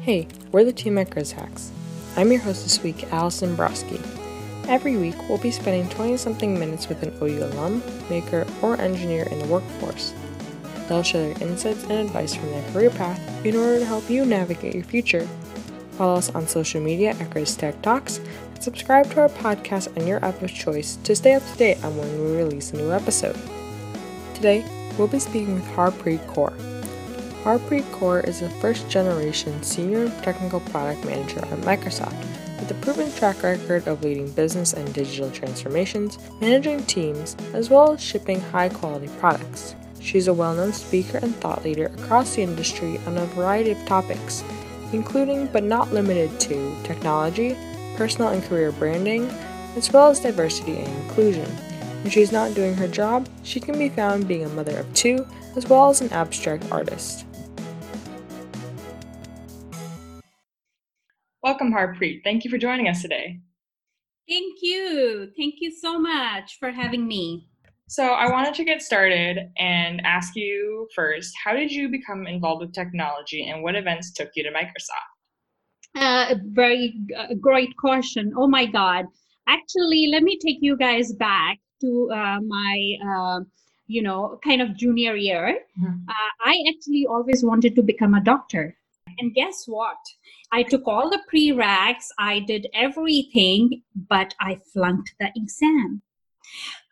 Hey, we're the team at GrizHacks. I'm your host this week, Allison Broski. Every week, we'll be spending 20 something minutes with an OU alum, maker, or engineer in the workforce. They'll share their insights and advice from their career path in order to help you navigate your future. Follow us on social media at GrizTech Talks and subscribe to our podcast on your app of choice to stay up to date on when we release a new episode. Today, we'll be speaking with Harpreet Kaur. Harpreet Kaur is a first generation senior technical product manager at Microsoft with a proven track record of leading business and digital transformations, managing teams, as well as shipping high quality products. She's a well known speaker and thought leader across the industry on a variety of topics, including but not limited to technology, personal and career branding, as well as diversity and inclusion. When she's not doing her job, she can be found being a mother of two, as well as an abstract artist. Welcome, Harpreet. Thank you for joining us today. Thank you. Thank you so much for having me. So, I wanted to get started and ask you first how did you become involved with technology and what events took you to Microsoft? Uh, very uh, great question. Oh my God. Actually, let me take you guys back to uh, my, uh, you know, kind of junior year. Mm-hmm. Uh, I actually always wanted to become a doctor. And guess what? I took all the prereqs, I did everything, but I flunked the exam.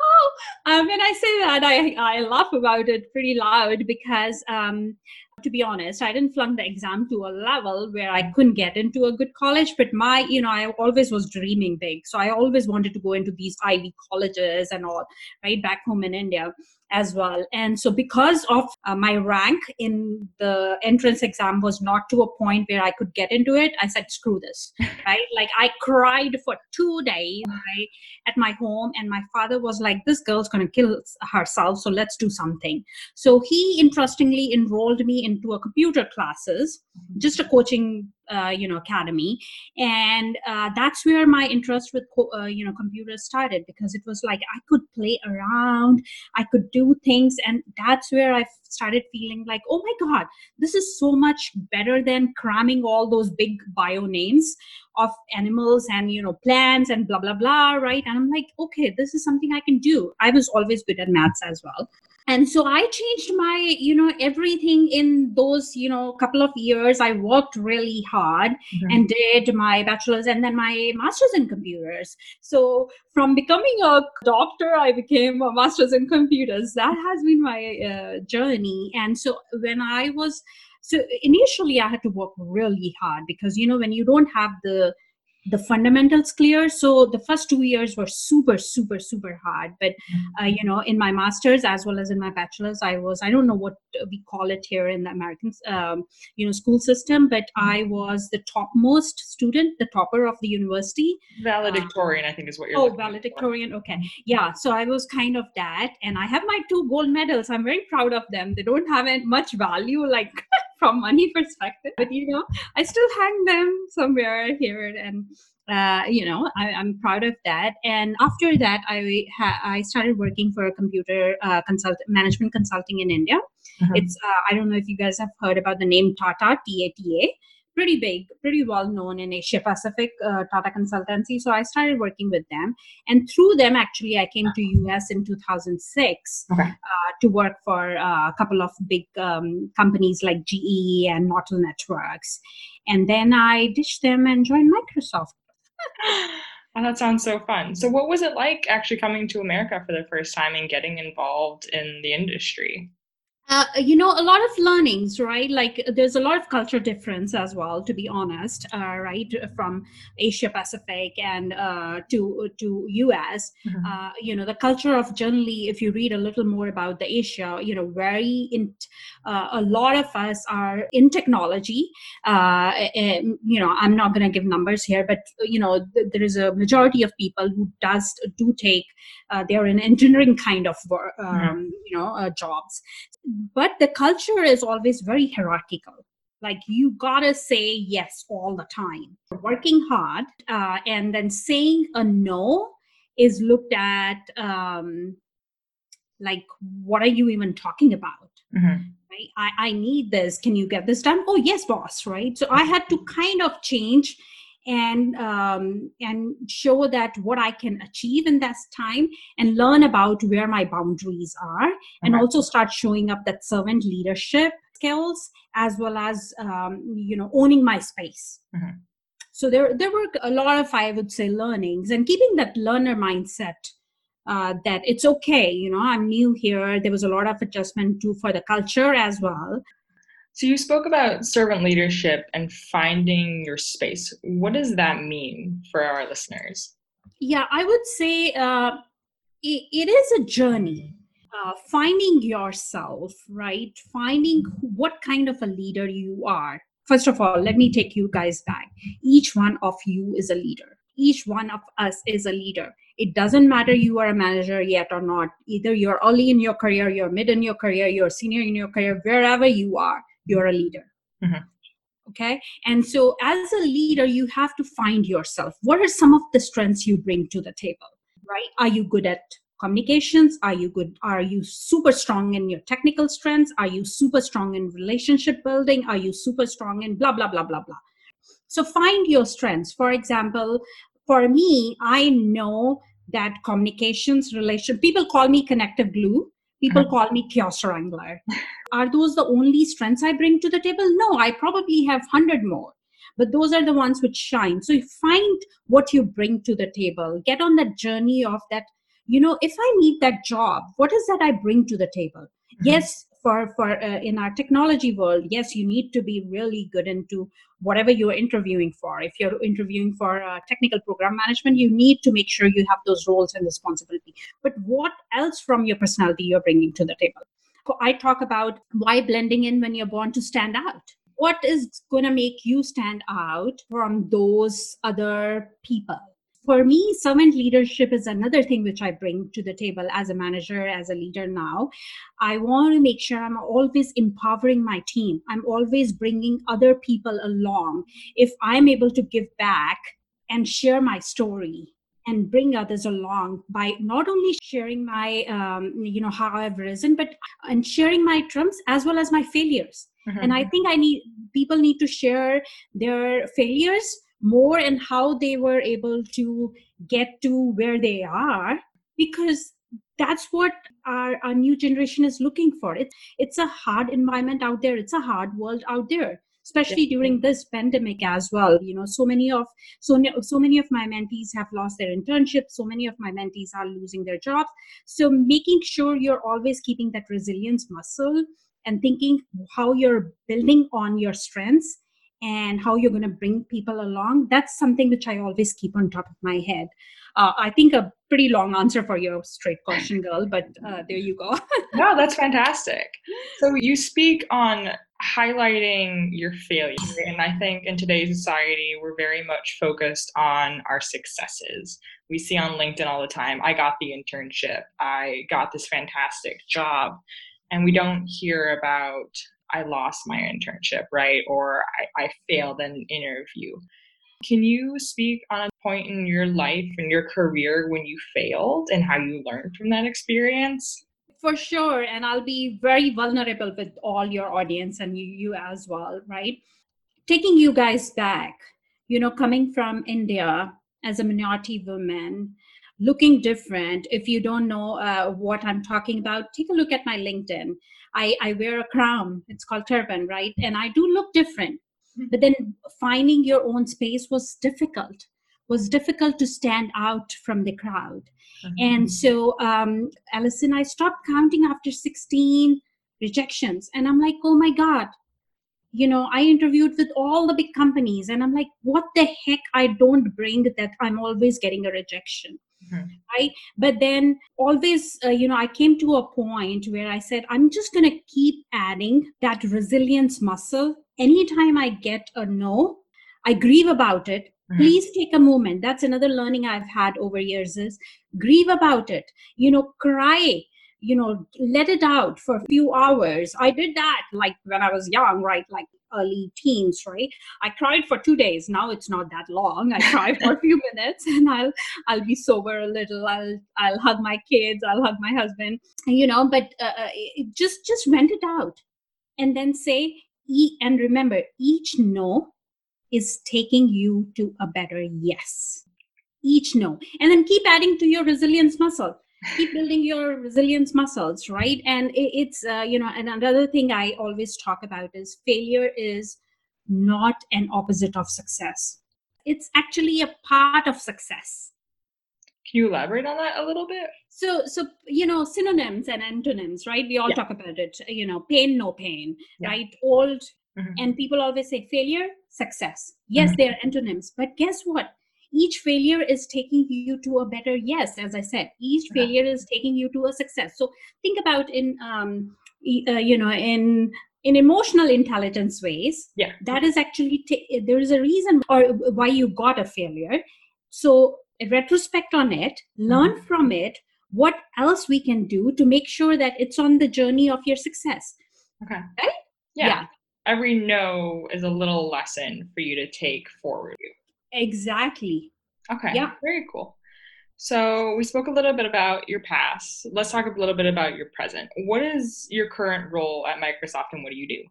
Oh, um, when I say that, I, I laugh about it pretty loud because, um, to be honest, I didn't flunk the exam to a level where I couldn't get into a good college. But my, you know, I always was dreaming big. So I always wanted to go into these Ivy colleges and all, right, back home in India as well. And so, because of uh, my rank in the entrance exam was not to a point where I could get into it, I said, screw this, right? Like, I cried for two days right, at my home, and my father was like, this girl's going to kill herself, so let's do something. So, he interestingly enrolled me into a computer classes, just a coaching uh, you know academy. And uh, that's where my interest with uh, you know computers started because it was like i could play around i could do things and that's where i started feeling like oh my god this is so much better than cramming all those big bio names of animals and you know plants and blah blah blah right? And i'm like okay this is something i can do. I was always good at maths as well and so i changed my you know everything in those you know couple of years. I worked really hard mm-hmm. and did my bachelor's and then my master's in computers. So from becoming a doctor i became a master's in computers. That has been my uh, journey. And so when i was so initially i had to work really hard because you know when you don't have the the fundamentals clear. So the first two years were super super super hard. But uh, you know in my masters as well as in my bachelor's i was i don't know what we call it here in the american um, you know school system but i was the topmost student the topper of the university. Valedictorian um, i think is what you're oh valedictorian for. okay. Yeah so i was kind of that. And i have my two gold medals. I'm very proud of them. They don't have much value like from money perspective but you know i still hang them somewhere here and uh, you know I, am proud of that. And after that i ha- i started working for a computer uh, consult management consulting in india. Uh-huh. it's uh, i don't know if you guys have heard about the name tata tata pretty big, pretty well known in Asia Pacific, uh, Tata Consultancy. So I started working with them, and through them, actually, I came to US in 2006 okay. uh, to work for uh, a couple of big um, companies like GE and Nortel Networks, and then I ditched them and joined Microsoft. Oh, that sounds so fun. So, what was it like actually coming to America for the first time and getting involved in the industry? Uh, you know a lot of learnings right? Like there's a lot of culture difference as well to be honest uh, right from asia pacific and uh, to to us mm-hmm. Uh, you know the culture of generally if you read a little more about the asia you know very in uh, a lot of us are in technology. And, you know i'm not going to give numbers here but you know th- there is a majority of people who does do take they're in engineering kind of um, mm-hmm. you know jobs but the culture is always very hierarchical like you gotta say yes all the time working hard uh, and then saying a no is looked at um, like what are you even talking about Mm-hmm. Right? I, I need this. Can you get this done? Oh, yes, boss. Right. So I had to kind of change and um, and show that what I can achieve in that time and learn about where my boundaries are and uh-huh. also start showing up that servant leadership skills as well as um, you know owning my space. Uh-huh. So there there were a lot of I would say learnings and keeping that learner mindset. Uh, that it's okay, you know, I'm new here. There was a lot of adjustment too for the culture as well. So you spoke about servant leadership and finding your space. What does that mean for our listeners? Yeah, I would say uh, it, it is a journey. Uh, finding yourself, right? Finding what kind of a leader you are. First of all, let me take you guys back. Each one of you is a leader. Each one of us is a leader. It doesn't matter you are a manager yet or not. Either you're early in your career, you're mid in your career, you're senior in your career, wherever you are you're a leader. Mm-hmm. okay? And so as a leader you have to find yourself. What are some of the strengths you bring to the table right? Are you good at communications? Are you good are you super strong in your technical strengths? Are you super strong in relationship building? Are you super strong in blah blah blah blah blah. So find your strengths. For example for me i know that communications relation people call me connective glue people uh-huh. call me chaos wrangler. Are those the only strengths i bring to the table? No i probably have 100 more but those are the ones which shine. So you find what you bring to the table. Get on that journey of that you know if i need that job what is that i bring to the table? Mm-hmm. yes for for uh, in our technology world yes you need to be really good into whatever you're interviewing for. If you're interviewing for uh, technical program management you need to make sure you have those roles and responsibility. But what else from your personality you're bringing to the table? I talk about why blending in when you're born to stand out. What is going to make you stand out from those other people for me, servant leadership is another thing which I bring to the table as a manager, as a leader now. I want to make sure I'm always empowering my team. I'm always bringing other people along. If I'm able to give back and share my story and bring others along by not only sharing my um, you know how i've risen but and sharing my triumphs as well as my failures mm-hmm. and i think i need people need to share their failures more and how they were able to get to where they are because that's what our, our new generation is looking for. It's it's a hard environment out there. It's a hard world out there especially yeah. during this pandemic as well. You know so many of so so many of my mentees have lost their internships. So many of my mentees are losing their jobs. So making sure you're always keeping that resilience muscle and thinking how you're building on your strengths and how you're going to bring people along that's something which i always keep on top of my head. Uh, i think a pretty long answer for your straight question girl but uh, there you go. No that's fantastic. So you speak on highlighting your failure and i think in today's society we're very much focused on our successes. We see on linkedin all the time i got the internship. I got this fantastic job. And we don't hear about I lost my internship, right? Or I, I failed an interview. Can you speak on a point in your life and your career when you failed and how you learned from that experience? For sure. And I'll be very vulnerable with all your audience and you, you as well, right? Taking you guys back, you know, coming from India as a minority woman, looking different. If you don't know uh, what I'm talking about, take a look at my LinkedIn. I, I wear a crown. It's called turban, right? And I do look different. Mm-hmm. But then finding your own space was difficult. Was difficult to stand out from the crowd. Mm-hmm. And so, um, Allison, I stopped counting after 16 rejections, and I'm like, oh my god, you know i interviewed with all the big companies and i'm like what the heck i don't bring that i'm always getting a rejection mm-hmm. right? But then always uh, you know i came to a point where i said i'm just going to keep adding that resilience muscle. Anytime i get a no i grieve about it. Mm-hmm. please take a moment. That's another learning i've had over years is grieve about it. You know cry you know let it out for a few hours. I did that like when i was young right? Like early teens, right? I cried for two days. Now it's not that long. I cry for a few minutes, and I'll I'll be sober a little. I'll I'll hug my kids. I'll hug my husband. You know, but uh, uh just just vent it out, and then say. e. And remember, each no is taking you to a better yes. Each no. And then keep adding to your resilience muscle keep building your resilience muscles right and it's uh, you know and another thing i always talk about is failure is not an opposite of success it's actually a part of success can you elaborate on that a little bit so so you know synonyms and antonyms right we all yeah. talk about it you know pain no pain yeah. right old mm-hmm. and people always say failure success yes mm-hmm. they're antonyms but guess what each failure is taking you to a better yes as i said. Each failure is taking you to a success. So think about in um, uh, you know in in emotional intelligence ways yeah. that is actually t- there is a reason or why you got a failure. So retrospect on it learn mm-hmm. from it what else we can do to make sure that it's on the journey of your success. Okay. Right? yeah. yeah. Every no is a little lesson for you to take forward Exactly. Okay. Yeah. Very cool. So we spoke a little bit about your past. Let's talk a little bit about your present. What is your current role at Microsoft and what do you do?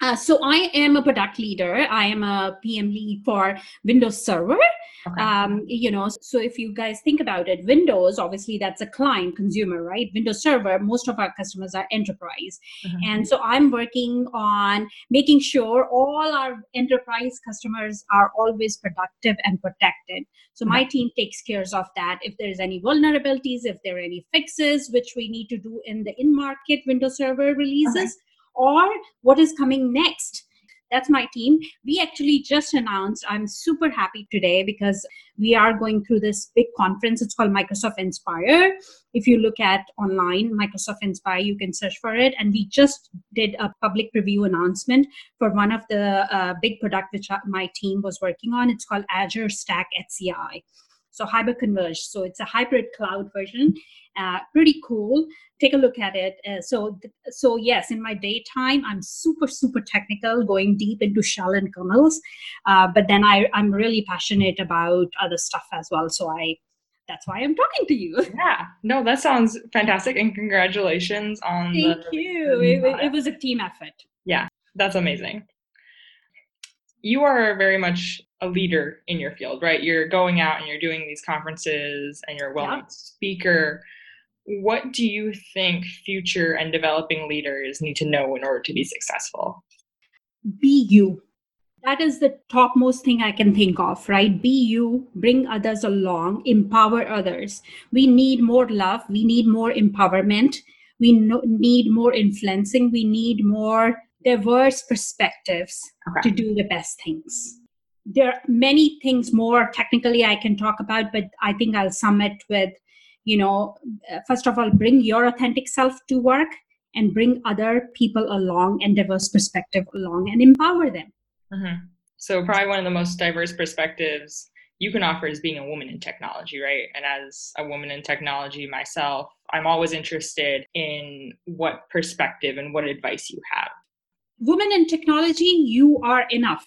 Uh, so I am a product leader. I am a PM lead for Windows Server. Okay. Um, you know, so if you guys think about it, Windows obviously that's a client consumer, right? Windows Server, most of our customers are enterprise, mm-hmm. and so I'm working on making sure all our enterprise customers are always productive and protected. So my mm-hmm. team takes care of that. If there's any vulnerabilities, if there are any fixes which we need to do in the in-market Windows Server releases. Okay or what is coming next. That's my team. We actually just announced i'm super happy today because we are going through this big conference. It's called microsoft inspire. If you look at online microsoft inspire you can search for it. And we just did a public preview announcement for one of the uh, big product which my team was working on. It's called azure stack hci so hyperconverged. So it's a hybrid cloud version. Uh, pretty cool. Take a look at it. Uh, so so yes in my daytime i'm super super technical going deep into shell and kernels. Uh, but then I, i'm really passionate about other stuff as well. So i that's why i'm talking to you. Yeah. No that sounds fantastic and congratulations on thank the, you it, it was a team effort. Yeah that's amazing. You are very much a leader mm-hmm. in your field, right? You're going out and you're doing these conferences and you're a well known yeah. speaker what do you think future and developing leaders need to know in order to be successful? Be you. That is the topmost thing I can think of, right? Be you, bring others along, empower others. We need more love, we need more empowerment, we no- need more influencing, we need more diverse perspectives okay. to do the best things. There are many things more technically I can talk about, but I think I'll sum it with you know uh, first of all bring your authentic self to work and bring other people along and diverse perspective along and empower them. Mm-hmm. so probably one of the most diverse perspectives you can offer is being a woman in technology right? And as a woman in technology myself i'm always interested in what perspective and what advice you have. Women in technology you are enough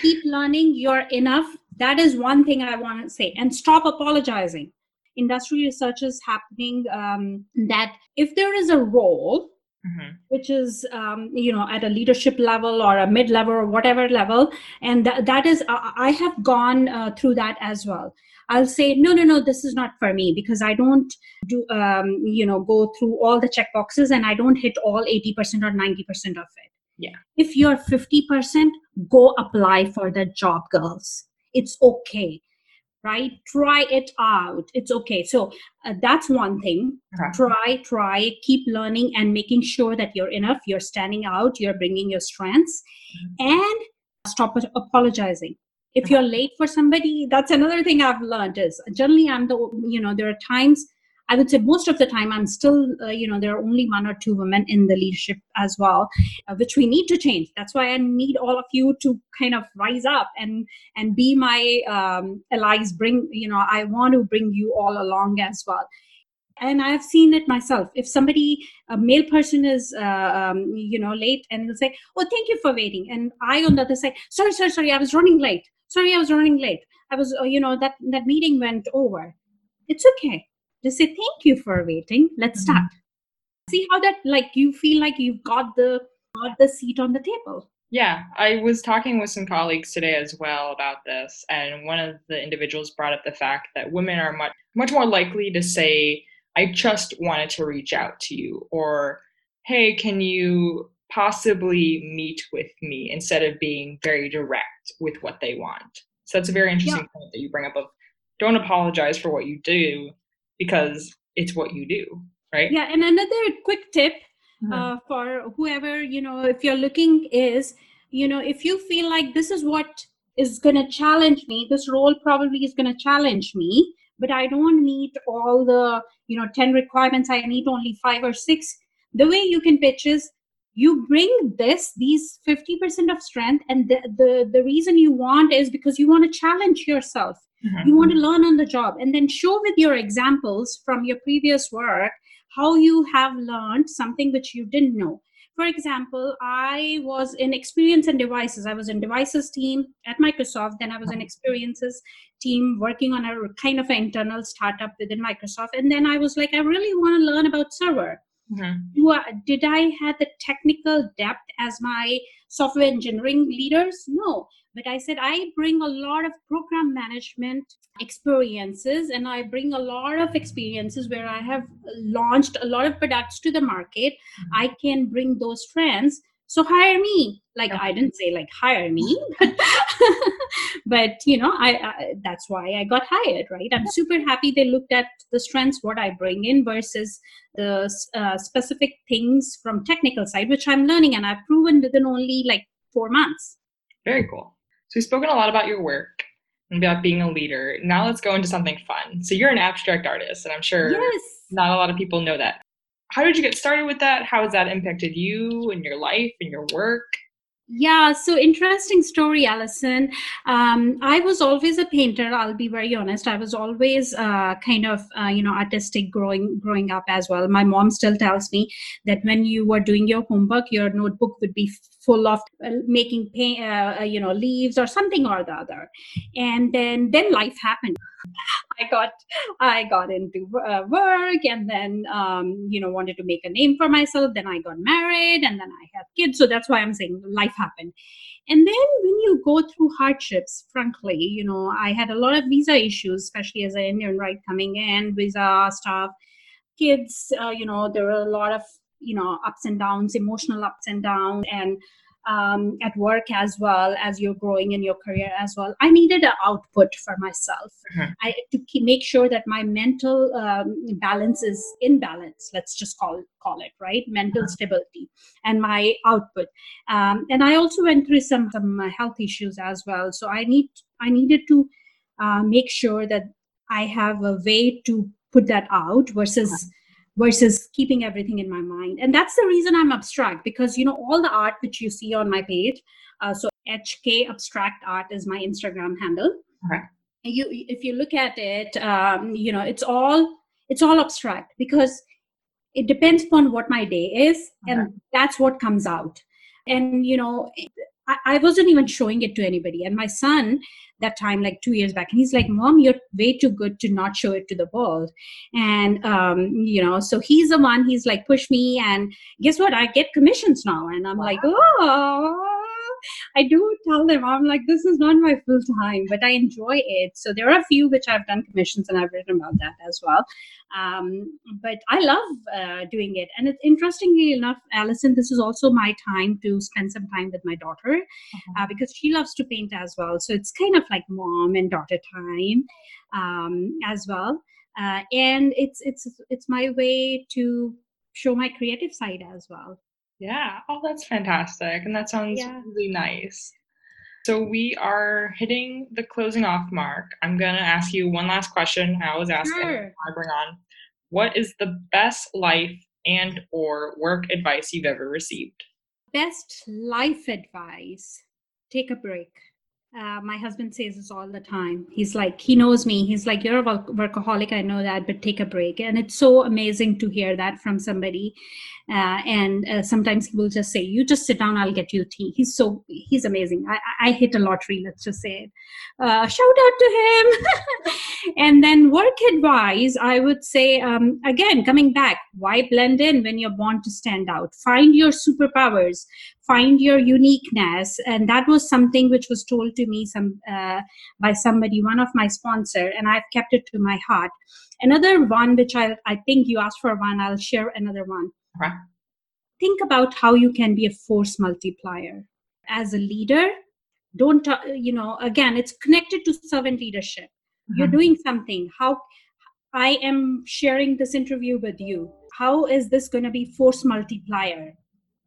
keep learning you're enough. That is one thing i want to say. And stop apologizing. Industry research is happening um, that if there is a role Mm-hmm. which is um, you know at a leadership level or a mid level or whatever level and th- that is uh, i have gone uh, through that as well. I'll say no no no this is not for me because i don't do um, you know go through all the check boxes and i don't hit all 80% or 90% of it yeah. If you're 50% go apply for the job girls it's okay right? Try it out. It's okay. So uh, that's one thing. Okay. try try. Keep learning and making sure that you're enough. You're standing out. You're bringing your strengths. Mm-hmm. and stop apologizing. If you're late for somebody that's another thing i've learned is generally i'm the you know there are times I would say most of the time I'm still, uh, you know, there are only one or two women in the leadership as well, uh, which we need to change. That's why I need all of you to kind of rise up and and be my um, allies. Bring, you know, I want to bring you all along as well. and i've seen it myself if somebody a male person is uh, um, you know late and he'll say oh thank you for waiting and i on the other side sorry sorry sorry i was running late sorry i was running late i was uh, you know that that meeting went over it's okay just say thank you for waiting let's mm-hmm. start see how that like you feel like you've got the got the seat on the table yeah, I was talking with some colleagues today as well about this, and one of the individuals brought up the fact that women are much much more likely to say, "I just wanted to reach out to you," or "Hey, can you possibly meet with me?" instead of being very direct with what they want. So that's a very interesting yeah. point that you bring up of don't apologize for what you do because it's what you do, right? Yeah, and another quick tip mm-hmm. uh, for whoever you know if you're looking is you know if you feel like this is what is going to challenge me this role probably is going to challenge me but i don't meet all the you know 10 requirements i need only 5 or 6 the way you can pitch is you bring this these 50% of strength and the, the the reason you want is because you want to challenge yourself. Mm-hmm. you want to learn on the job. And then show with your examples from your previous work how you have learned something which you didn't know. For example i was in experience and devices. I was in devices team at microsoft. Then i was in experiences team working on a kind of an internal startup within microsoft. And then i was like i really want to learn about server mm-hmm. did i have the technical depth as my software engineering leaders? No. But i said i bring a lot of program management experiences and i bring a lot of experiences where i have launched a lot of products to the market. Mm-hmm. i can bring those trends. So hire me. Like i didn't say like hire me. but you know I, I, that's why i got hired right? I'm super happy they looked at the strengths what i bring in versus the uh, specific things from technical side which i'm learning and i've proven within only like four months. Very cool. So we've spoken a lot about your work and about being a leader. Now let's go into something fun. So you're an abstract artist and i'm sure yes. not a lot of people know that. How did you get started with that? How has that impacted you and your life and your work? Yeah, so interesting story, Allison. Um, I was always a painter. I'll be very honest. I was always uh, kind of, uh, you know, artistic growing growing up as well. My mom still tells me that when you were doing your homework, your notebook would be full of uh, making paint, uh, you know, leaves or something or the other. And then then life happened. I got I got into uh, work and then um, you know wanted to make a name for myself. Then I got married and then I had kids. So that's why I'm saying life happened. And then when you go through hardships, frankly, you know, I had a lot of visa issues, especially as an Indian, right, coming in, visa stuff, kids. Uh, you know, there were a lot of you know ups and downs, emotional ups and downs, and um, at work as well as you're growing in your career as well. I needed an output for myself. Mm-hmm. i to keep, make sure that my mental um, balance is in balance let's just call call it right? Mental mm-hmm. stability and my output. Um, and i also went through some some health issues as well. So i need i needed to uh, make sure that i have a way to put that out versus mm-hmm versus keeping everything in my mind and that's the reason i'm abstract because you know all the art which you see on my page uh, so hk abstract art is my instagram handle okay. you if you look at it um, you know it's all it's all abstract because it depends upon what my day is okay. and that's what comes out and you know I, I wasn't even showing it to anybody. And my son that time like two years back and he's like mom you're way too good to not show it to the world. And um, you know so he's the one he's like push me. And guess what? I get commissions now. And i'm wow. like oh I do tell them I'm like this is not my full time, but I enjoy it. So there are a few which I've done commissions and I've written about that as well. Um, but I love uh, doing it, and it's interestingly enough, Allison, this is also my time to spend some time with my daughter uh-huh. uh, because she loves to paint as well. So it's kind of like mom and daughter time um, as well. Uh, and it's it's it's my way to show my creative side as well yeah. Oh, that's fantastic. And that sounds yeah. really nice. So we are hitting the closing off mark. I'm going to ask you one last question. I always ask sure. I bring on. What is the best life and or work advice you've ever received? Best life advice. Take a break. Uh, my husband says this all the time. He's like, he knows me. He's like, you're a workaholic. I know that, but take a break. And it's so amazing to hear that from somebody. Uh, and uh, sometimes he will just say, "You just sit down. I'll get you tea." He's so he's amazing. I, I hit a lottery. Let's just say it. Uh, shout out to him. and then work advice, I would say um, again coming back. Why blend in when you're born to stand out? Find your superpowers. Find your uniqueness, and that was something which was told to me some uh, by somebody, one of my sponsor, and I've kept it to my heart. Another one, which I I think you asked for one, I'll share another one Okay. Think about how you can be a force multiplier. As a leader, don't, uh, you know, again, it's connected to servant leadership. Mm-hmm. You're doing something. How I am sharing this interview with you. How is this going to be force multiplier?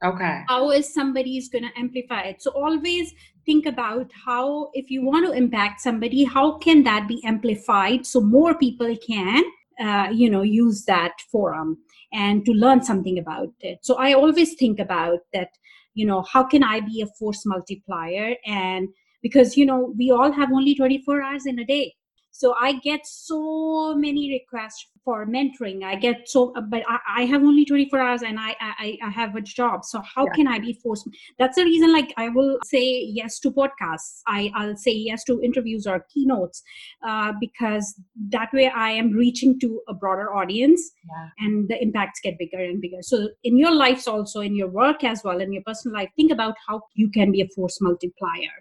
Okay. How is somebody is going to amplify it? So always think about how, if you want to impact somebody, how can that be amplified so more people can, uh, you know, use that forum and to learn something about it so i always think about that you know how can i be a force multiplier and because you know we all have only 24 hours in a day so i get so many requests for mentoring. I get so but i, I have only 24 hours and I, I i have a job. So how yeah. can i be forced? That's the reason like i will say yes to podcasts. I i'll say yes to interviews or keynotes uh, because that way i am reaching to a broader audience yeah. and the impacts get bigger and bigger. So in your lives also in your work as well in your personal life think about how you can be a force multiplier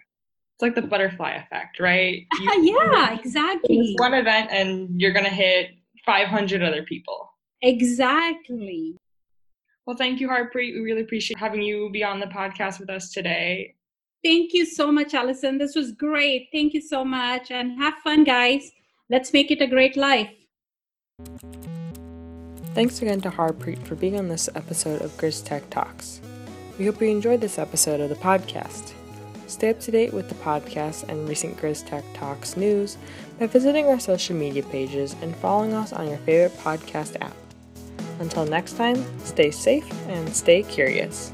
it's like the butterfly effect, right? You, yeah, exactly. One event and you're going to hit 500 other people. Exactly. Well, thank you, Harpreet. We really appreciate having you be on the podcast with us today. Thank you so much, Allison. This was great. Thank you so much. And have fun, guys. Let's make it a great life. Thanks again to Harpreet for being on this episode of Grizz Tech Talks. We hope you enjoyed this episode of the podcast. Stay up to date with the podcast and recent Grizz Tech Talks news by visiting our social media pages and following us on your favorite podcast app. Until next time, stay safe and stay curious.